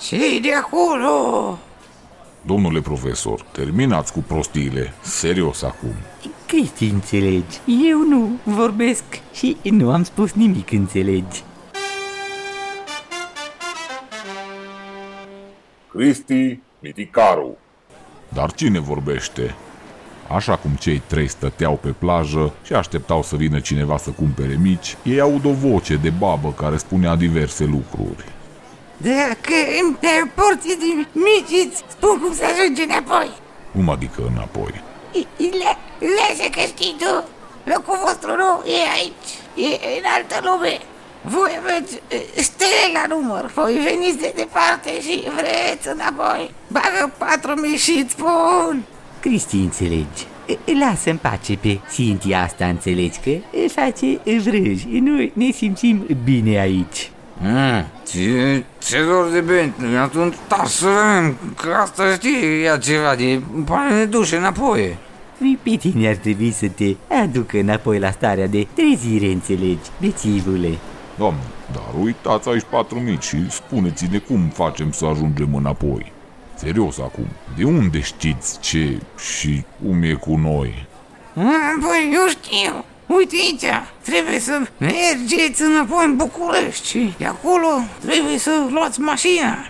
ce de acolo? Domnule profesor, terminați cu prostiile. Serios acum. Cristi, înțelegi? Eu nu vorbesc și nu am spus nimic, înțelegi? Cristi Miticaru. Dar cine vorbește? Așa cum cei trei stăteau pe plajă și așteptau să vină cineva să cumpere mici, ei aud o voce de babă care spunea diverse lucruri. Dacă îmi porți din mici, îți spun cum să ajungi înapoi. Cum adică înapoi? Le, lasă că știi tu, locul vostru nu e aici, e în altă lume. Voi aveți e, stele la număr, voi veniți de departe și vreți înapoi. Bagă patru mii și îți spun. Cristi, înțelegi? Lasă în pace pe Cintia asta, înțelegi că face vrăji. Noi ne simțim bine aici. Mm, ce, ce dor de Bentley, atunci da să vedem, că asta știe ea ceva de bani ne duce înapoi. Pe tine ar trebui să te aducă înapoi la starea de trezire, înțelegi, bețivule. Doamne, dar uitați aici patru mici și spuneți-ne cum facem să ajungem înapoi. Serios acum, de unde știți ce și cum e cu noi? Mm, Păi, eu știu. Uite aici, trebuie să mergeți înapoi în București și de acolo trebuie să luați mașina.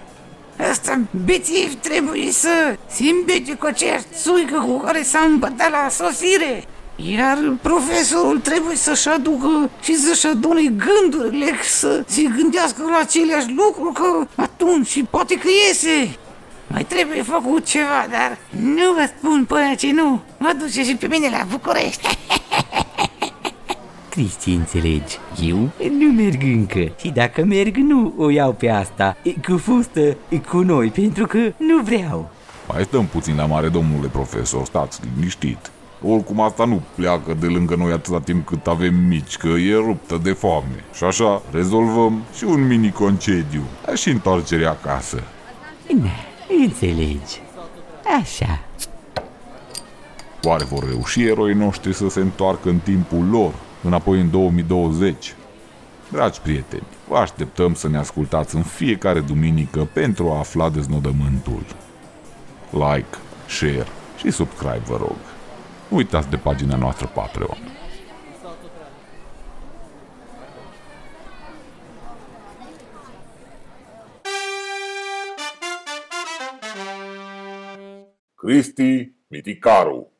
Asta bețiv trebuie să se îmbege cu aceeași țuică cu care s-a îmbătat la sosire. Iar profesorul trebuie să-și aducă și să-și adune gândurile, să se gândească la aceleași lucruri, că atunci și poate că iese. Mai trebuie făcut ceva, dar nu vă spun până ce nu mă duce și pe mine la București. Cristi, înțelegi? Eu nu merg încă și dacă merg nu o iau pe asta e, cu fustă e, cu noi pentru că nu vreau. Mai stăm puțin la mare, domnule profesor, stați liniștit. Oricum asta nu pleacă de lângă noi atâta timp cât avem mici, că e ruptă de foame. Și așa rezolvăm și un mini concediu, dar și întoarcerea acasă. Na, înțelegi? Așa. Oare vor reuși eroii noștri să se întoarcă în timpul lor, înapoi în 2020? Dragi prieteni, vă așteptăm să ne ascultați în fiecare duminică pentru a afla deznodământul. Like, share și subscribe, vă rog. Nu uitați de pagina noastră Patreon. Cristi Miticaru.